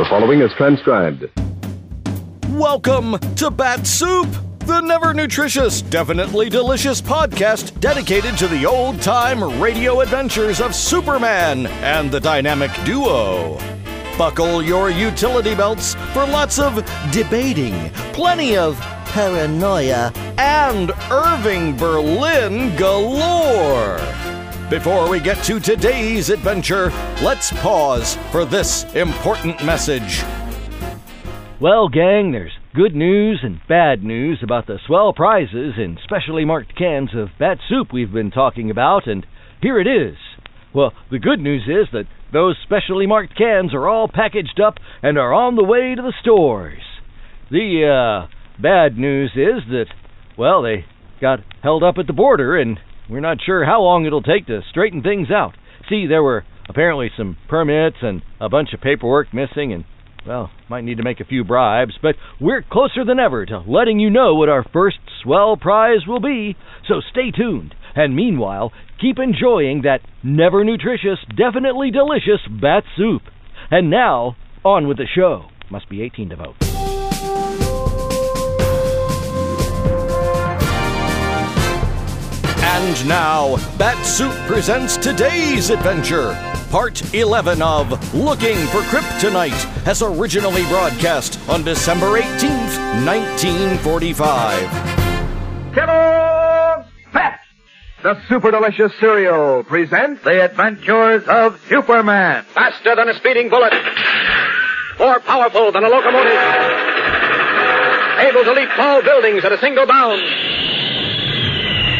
The following is transcribed. Welcome to Bat-Supe, the never nutritious, definitely delicious podcast dedicated to the old time radio adventures of Superman and the dynamic duo. Buckle your utility belts for lots of debating, plenty of paranoia, and Irving Berlin galore. Before we get to today's adventure, let's pause for this important message. Well, gang, there's good news and bad news about the swell prizes in specially marked cans of bat soup we've been talking about, and here it is. Well, the good news is that those specially marked cans are all packaged up and are on the way to the stores. The uh, bad news is that, well, they got held up at the border, and we're not sure how long it'll take to straighten things out. See, there were apparently some permits and a bunch of paperwork missing, and, well, might need to make a few bribes, but we're closer than ever to letting you know what our first swell prize will be, so stay tuned. And meanwhile, keep enjoying that never nutritious, definitely delicious bat soup. And now, on with the show. Must be 18 to vote. And now, Bat-Supe presents today's adventure. Part 11 of Looking for Kryptonite, as originally broadcast on December 18th, 1945. Kellogg's Pep, the super delicious cereal, presents The Adventures of Superman. Faster than a speeding bullet. More powerful than a locomotive. Able to leap tall buildings at a single bound.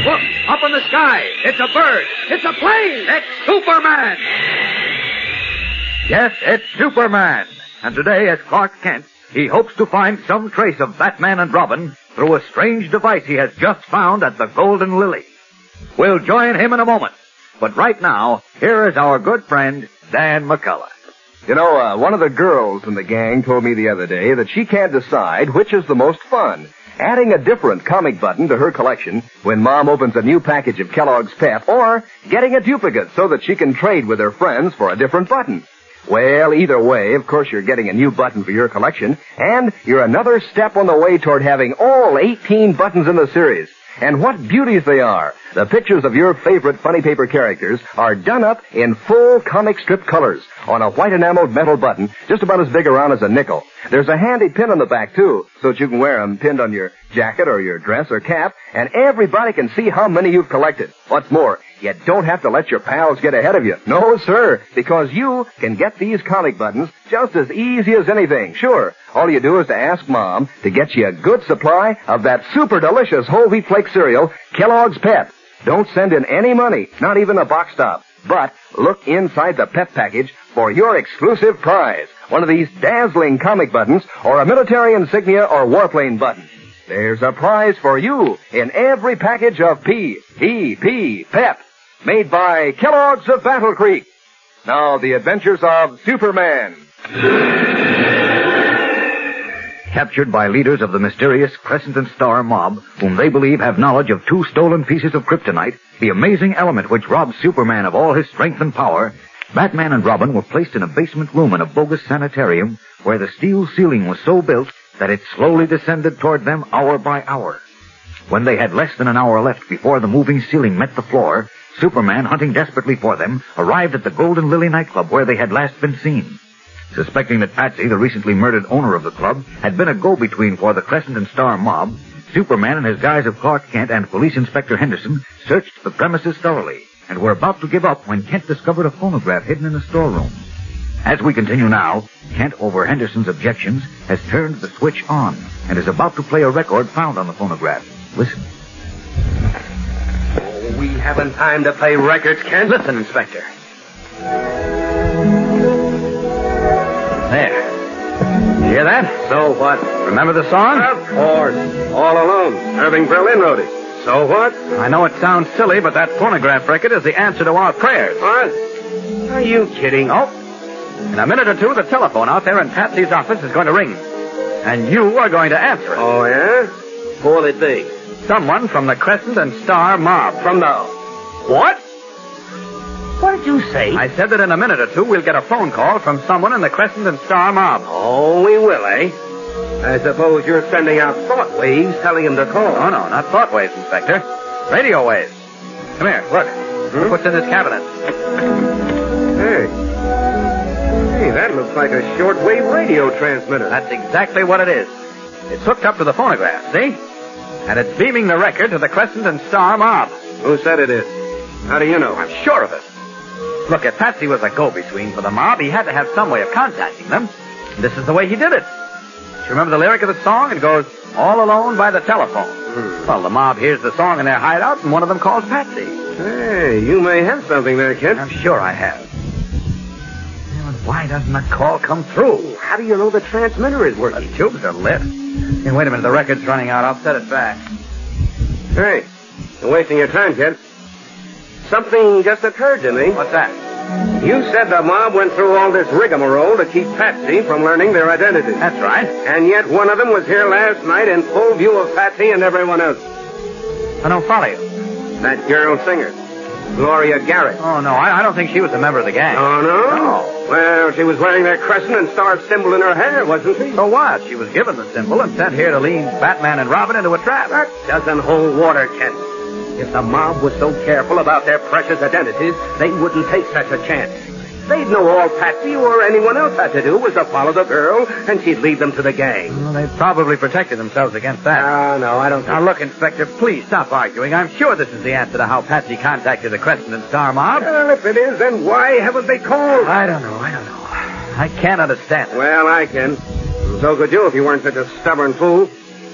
Look, up in the sky. It's a bird. It's a plane. It's Superman. Yes, it's Superman. And today, as Clark Kent, he hopes to find some trace of Batman and Robin through a strange device he has just found at the Golden Lily. We'll join him in a moment. But right now, here is our good friend, Dan McCullough. You know, uh, one of the girls in the gang told me the other day that she can't decide which is the most fun. Adding a different comic button to her collection when mom opens a new package of Kellogg's Pep or getting a duplicate so that she can trade with her friends for a different button. Well, either way, of course you're getting a new button for your collection and you're another step on the way toward having all 18 buttons in the series. And what beauties they are! The pictures of your favorite funny paper characters are done up in full comic strip colors on a white enameled metal button just about as big around as a nickel. There's a handy pin on the back too, so that you can wear them pinned on your jacket or your dress or cap, and everybody can see how many you've collected. What's more, you don't have to let your pals get ahead of you. No, sir, because you can get these comic buttons just as easy as anything. Sure, all you do is to ask Mom to get you a good supply of that super delicious whole wheat flake cereal, Kellogg's Pep. Don't send in any money, not even a box stop. But look inside the Pep package for your exclusive prize. One of these dazzling comic buttons or a military insignia or warplane button. There's a prize for you in every package of P, E, P, Pep, made by Kellogg's of Battle Creek. Now, the adventures of Superman. Captured by leaders of the mysterious Crescent and Star mob, whom they believe have knowledge of two stolen pieces of kryptonite, the amazing element which robs Superman of all his strength and power, Batman and Robin were placed in a basement room in a bogus sanitarium where the steel ceiling was so built that it slowly descended toward them hour by hour. When they had less than an hour left before the moving ceiling met the floor, Superman, hunting desperately for them, arrived at the Golden Lily nightclub where they had last been seen. Suspecting that Patsy, the recently murdered owner of the club, had been a go-between for the Crescent and Star mob, Superman in his guise of Clark Kent and Police Inspector Henderson searched the premises thoroughly and were about to give up when Kent discovered a phonograph hidden in a storeroom. As we continue now, Kent, over Henderson's objections, has turned the switch on and is about to play a record found on the phonograph. Listen. We haven't time to play records, Kent. Listen, Inspector. There. You hear that? So what? Remember the song? Of course. All Alone. Irving Berlin wrote it. So what? I know it sounds silly, but that phonograph record is the answer to our prayers. What? Are you kidding? Oh. In a minute or two, the telephone out there in Patsy's office is going to ring. And you are going to answer it. Oh, yeah? Who will it be? Someone from the Crescent and Star mob. From the... What? What did you say? I said that in a minute or two we'll get a phone call from someone in the Crescent and Star mob. Oh, we will, eh? I suppose you're sending out thought waves telling him to call. Oh, no, not thought waves, Inspector. Radio waves. Come here, look. Look what's in this cabinet. Hey. Hey, that looks like a shortwave radio transmitter. That's exactly what it is. It's hooked up to the phonograph, see? And it's beaming the record to the Crescent and Star mob. Who said it is? How do you know? I'm sure of it. Look, if Patsy was a go-between for the mob, he had to have some way of contacting them. And this is the way he did it. Do you remember the lyric of the song? It goes, all alone by the telephone. Hmm. Well, the mob hears the song in their hideout, and one of them calls Patsy. Hey, you may have something there, kid. I'm sure I have. Why doesn't the call come through? How do you know the transmitter is working? The tubes are lit. Hey, wait a minute, the record's running out. I'll set it back. Hey, you're wasting your time, kid. Something just occurred to me. What's that? You said the mob went through all this rigmarole to keep Patsy from learning their identity. That's right. And yet one of them was here last night in full view of Patsy and everyone else. I don't follow you. That girl singer, Gloria Garrett. Oh, no, I, I don't think she was a member of the gang. Oh, no? No. Well, she was wearing that crescent and star symbol in her hair, wasn't she? So what? She was given the symbol and sent here to lead Batman and Robin into a trap. That doesn't hold water, Kent. If the mob was so careful about their precious identities, they wouldn't take such a chance. They'd know all Patsy or anyone else had to do was to follow the girl, and she'd lead them to the gang. Well, they probably protected themselves against that. Ah, no, I don't Now, look, Inspector, please stop arguing. I'm sure this is the answer to how Patsy contacted the Crescent and Star mob. Well, if it is, then why haven't they called? I don't know, I don't know. I can't understand it. Well, I can. And so could you if you weren't such a stubborn fool.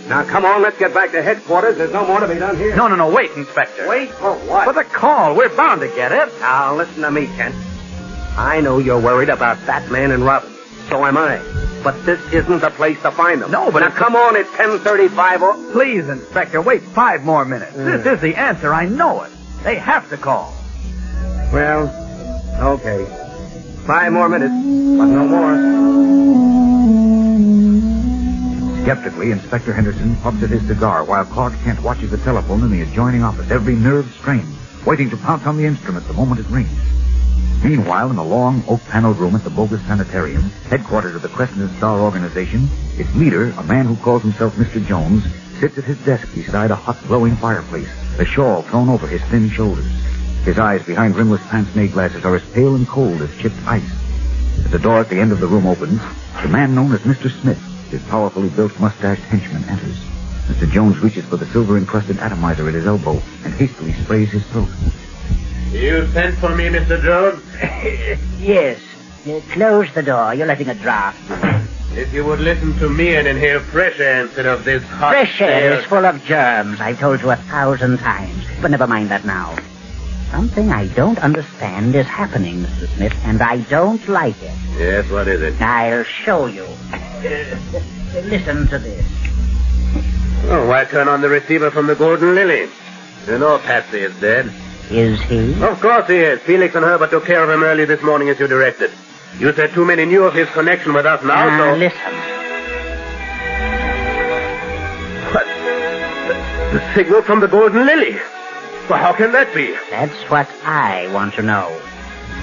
Now, come on, let's get back to headquarters. There's no more to be done here. No, no, no, wait, Inspector. Wait for what? For the call. We're bound to get it. Now, listen to me, Kent. I know you're worried about Batman and Robin. So am I. But this isn't the place to find them. No, but now it's- come on, it's 10:35. Or... Please, Inspector, wait five more minutes. This mm. is the answer. I know it. They have to call. Well, okay. Five more minutes, but no more. Skeptically, Inspector Henderson puffs at his cigar while Clark Kent watches the telephone in the adjoining office, every nerve strained, waiting to pounce on the instrument the moment it rings. Meanwhile, in the long oak-paneled room at the Bogus Sanitarium, headquarters of the Crescent Star organization, its leader, a man who calls himself Mr. Jones, sits at his desk beside a hot, glowing fireplace, a shawl thrown over his thin shoulders. His eyes behind rimless pince-nez glasses are as pale and cold as chipped ice. As the door at the end of the room opens, the man known as Mr. Smith, his powerfully built mustached henchman, enters. Mr. Jones reaches for the silver-encrusted atomizer at his elbow and hastily sprays his throat. You sent for me, Mr. Jones? yes. Uh, close the door. You're letting a draft. If you would listen to me and inhale fresh air instead of this hot Fresh air is full of germs. I've told you a thousand times. But never mind that now. Something I don't understand is happening, Mr. Smith, and I don't like it. Yes, what is it? I'll show you. Listen to this. Oh, why turn on the receiver from the Golden Lily? You know Patsy is dead. Is he? Of course he is. Felix and Herbert took care of him early this morning as you directed. You said too many knew of his connection with us now, Now, so... Listen. What? The, the signal from the Golden Lily. Well, how can that be? That's what I want to know.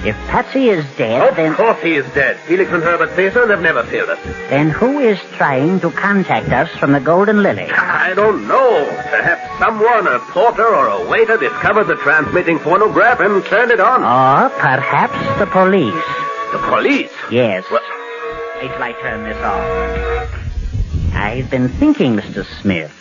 If Patsy is dead, Of then, course he is dead. Felix and Herbert and they've never failed us. then who is trying to contact us from the Golden Lily? I don't know. Perhaps someone, a porter or a waiter, discovered the transmitting phonograph and turned it on. Or perhaps the police. The police? Yes. What? Wait till I turn this off. I've been thinking, Mr. Smith.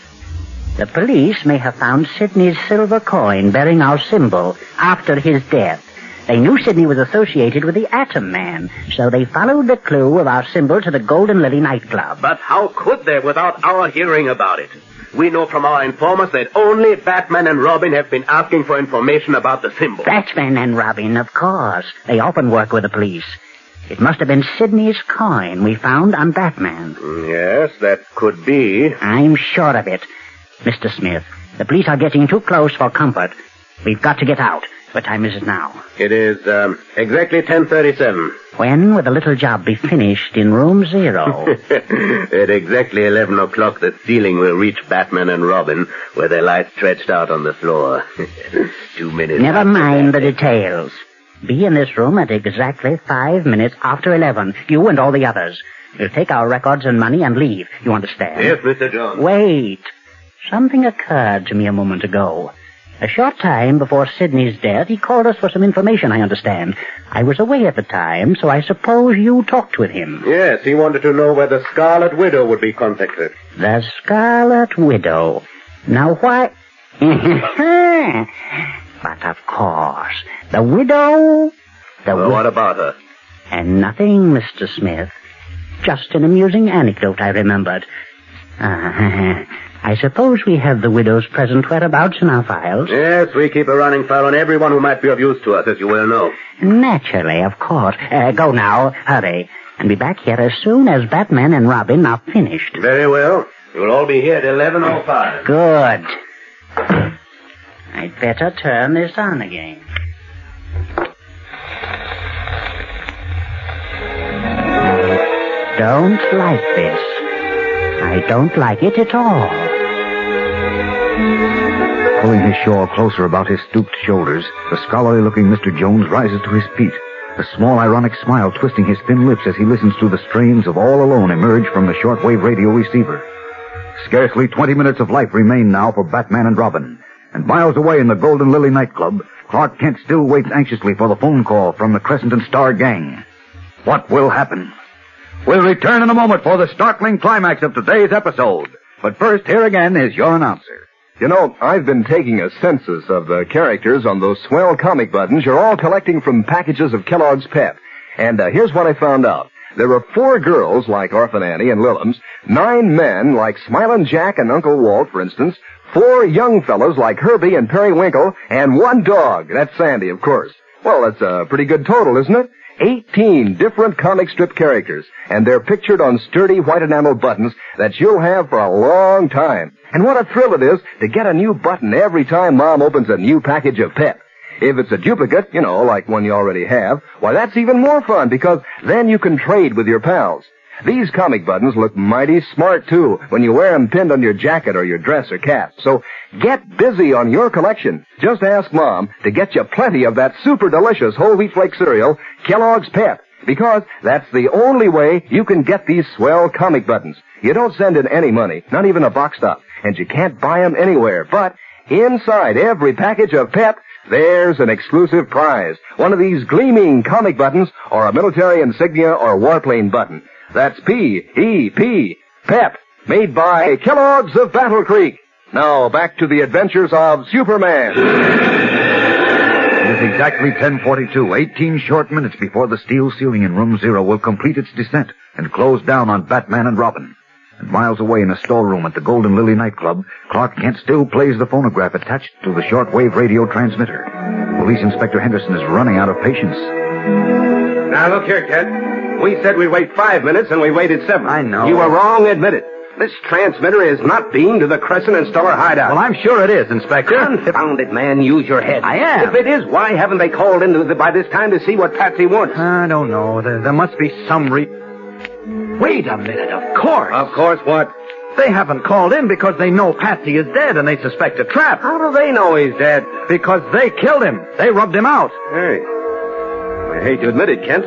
The police may have found Sidney's silver coin bearing our symbol after his death. They knew Sidney was associated with the Atom Man, so they followed the clue of our symbol to the Golden Lily nightclub. But how could they without our hearing about it? We know from our informers that only Batman and Robin have been asking for information about the symbol. Batman and Robin, of course. They often work with the police. It must have been Sidney's coin we found on Batman. Mm, yes, that could be. I'm sure of it. Mr. Smith, the police are getting too close for comfort. We've got to get out. What time is it now? It is um, exactly 1037. When will the little job be finished in room zero? At exactly 11 o'clock, the ceiling will reach Batman and Robin, where they lie stretched out on the floor. Two minutes. Never mind that, the details. Be in this room at exactly five minutes after eleven. You and all the others. We'll take our records and money and leave. You understand? Yes, Mr. Jones. Wait. Something occurred to me a moment ago. A short time before Sidney's death, he called us for some information, I understand. I was away at the time, so I suppose you talked with him. Yes, he wanted to know where the Scarlet Widow would be contacted. The Scarlet Widow. Now why... but of course, the widow... The Well, wi- what about her? And nothing, Mr. Smith. Just an amusing anecdote I remembered. I suppose we have the widow's present whereabouts in our files. Yes, we keep a running file on everyone who might be of use to us, as you well know. Naturally, of course. Uh, go now. Hurry. And be back here as soon as Batman and Robin are finished. Very well. You'll all be here at 11.05. Good. I'd better turn this on again. Don't like this. I don't like it at all. Pulling his shawl closer about his stooped shoulders, the scholarly-looking Mr. Jones rises to his feet, a small ironic smile twisting his thin lips as he listens to the strains of All Alone emerge from the shortwave radio receiver. Scarcely 20 minutes of life remain now for Batman and Robin. And miles away in the Golden Lily nightclub, Clark Kent still waits anxiously for the phone call from the Crescent and Star gang. What will happen? We'll return in a moment for the startling climax of today's episode. But first, here again is your announcer. You know, I've been taking a census of the characters on those swell comic buttons you're all collecting from packages of Kellogg's Pep. And uh, here's what I found out. There are four girls like Orphan Annie and Lillums, nine men like Smilin' Jack and Uncle Walt, for instance, four young fellows like Herbie and Periwinkle, and one dog. That's Sandy, of course. Well, that's a pretty good total, isn't it? 18 different comic strip characters, and they're pictured on sturdy white enamel buttons that you'll have for a long time. And what a thrill it is to get a new button every time Mom opens a new package of Pep. If it's a duplicate, you know, like one you already have, why that's even more fun because then you can trade with your pals. These comic buttons look mighty smart too when you wear them pinned on your jacket or your dress or cap. So get busy on your collection. Just ask Mom to get you plenty of that super delicious whole wheat flake cereal, Kellogg's Pep, because that's the only way you can get these swell comic buttons. You don't send in any money, not even a box stop, and you can't buy them anywhere. But inside every package of Pep, there's an exclusive prize. One of these gleaming comic buttons or a military insignia or warplane button. That's P-E-P, PEP, made by Kellogg's of Battle Creek. Now back to the adventures of Superman. It is exactly 1042, 18 short minutes before the steel ceiling in room zero will complete its descent and close down on Batman and Robin. And miles away in a storeroom at the Golden Lily nightclub, Clark Kent still plays the phonograph attached to the shortwave radio transmitter. Police Inspector Henderson is running out of patience. Now look here, Kent. We said we'd wait five minutes and we waited seven. I know. You were wrong, admit it. This transmitter is not beamed to the Crescent and Stellar hideout. Well, I'm sure it is, Inspector. Confound it, man. Use your head. I am. If it is, why haven't they called in the, by this time to see what Patsy wants? I don't know. There, there must be some re... Wait a minute, of course. Of course, what? They haven't called in because they know Patsy is dead and they suspect a trap. How do they know he's dead? Because they killed him. They rubbed him out. Hey. I hate to admit it, Kent,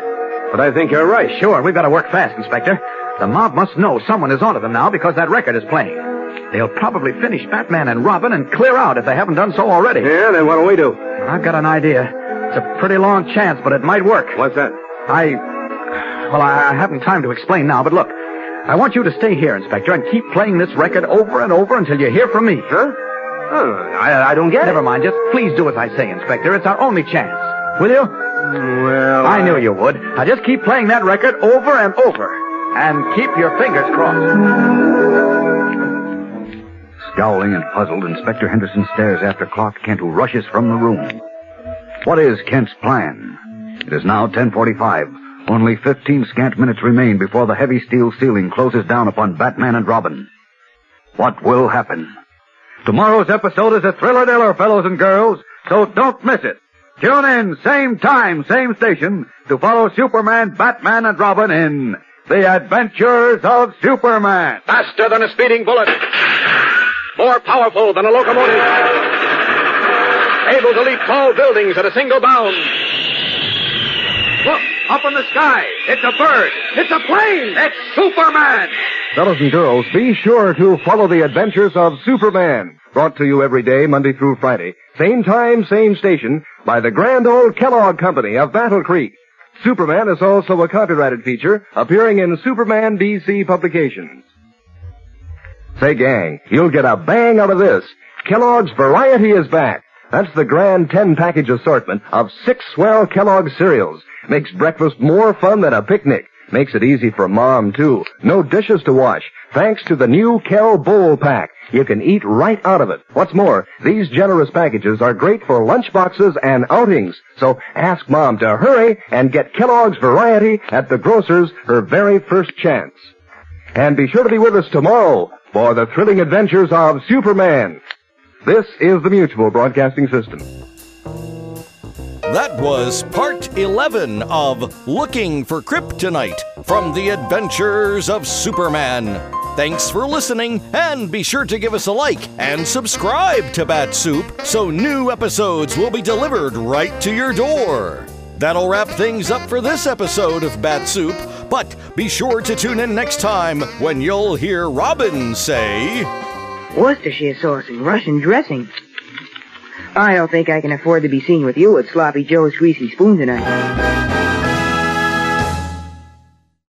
but I think you're right. Sure, we've got to work fast, Inspector. The mob must know someone is onto them now because that record is playing. They'll probably finish Batman and Robin and clear out if they haven't done so already. Yeah, then what do we do? I've got an idea. It's a pretty long chance, but it might work. What's that? I. Well, I I haven't time to explain now, but look. I want you to stay here, Inspector, and keep playing this record over and over until you hear from me. Huh? Oh, I, I don't get Never it. mind. Just please do as I say, Inspector. It's our only chance. Will you? Well, I knew you would. Now just keep playing that record over and over. And keep your fingers crossed. Scowling and puzzled, Inspector Henderson stares after Clark Kent, who rushes from the room. What is Kent's plan? It is now 1045. Only 15 scant minutes remain before the heavy steel ceiling closes down upon Batman and Robin. What will happen? Tomorrow's episode is a thriller diller, fellows and girls, so don't miss it. Tune in, same time, same station, to follow Superman, Batman, and Robin in The Adventures of Superman. Faster than a speeding bullet. More powerful than a locomotive. Able to leap tall buildings at a single bound. Look, Up in the sky. It's a bird. It's a plane. It's Superman. Fellows and girls, be sure to follow the adventures of Superman. Brought to you every day, Monday through Friday. Same time, same station, by the grand old Kellogg Company of Battle Creek. Superman is also a copyrighted feature appearing in Superman DC publications. Say, gang, you'll get a bang out of this. Kellogg's Variety is back. That's the grand 10 package assortment of six swell Kellogg cereals. Makes breakfast more fun than a picnic. Makes it easy for mom, too. No dishes to wash. Thanks to the new Kel-Bowl-Pac. You can eat right out of it. What's more, these generous packages are great for lunchboxes and outings. So ask mom to hurry and get Kellogg's Variety at the grocer's her very first chance. And be sure to be with us tomorrow for the thrilling adventures of Superman. This is the Mutual Broadcasting System. That was part 11 of Looking for Kryptonite from the Adventures of Superman. Thanks for listening, and be sure to give us a like and subscribe to Bat-Supe so new episodes will be delivered right to your door. That'll wrap things up for this episode of Bat-Supe, but be sure to tune in next time when you'll hear Robin say. Worcestershire sauce and Russian dressing. I don't think I can afford to be seen with you at Sloppy Joe's Greasy Spoon tonight.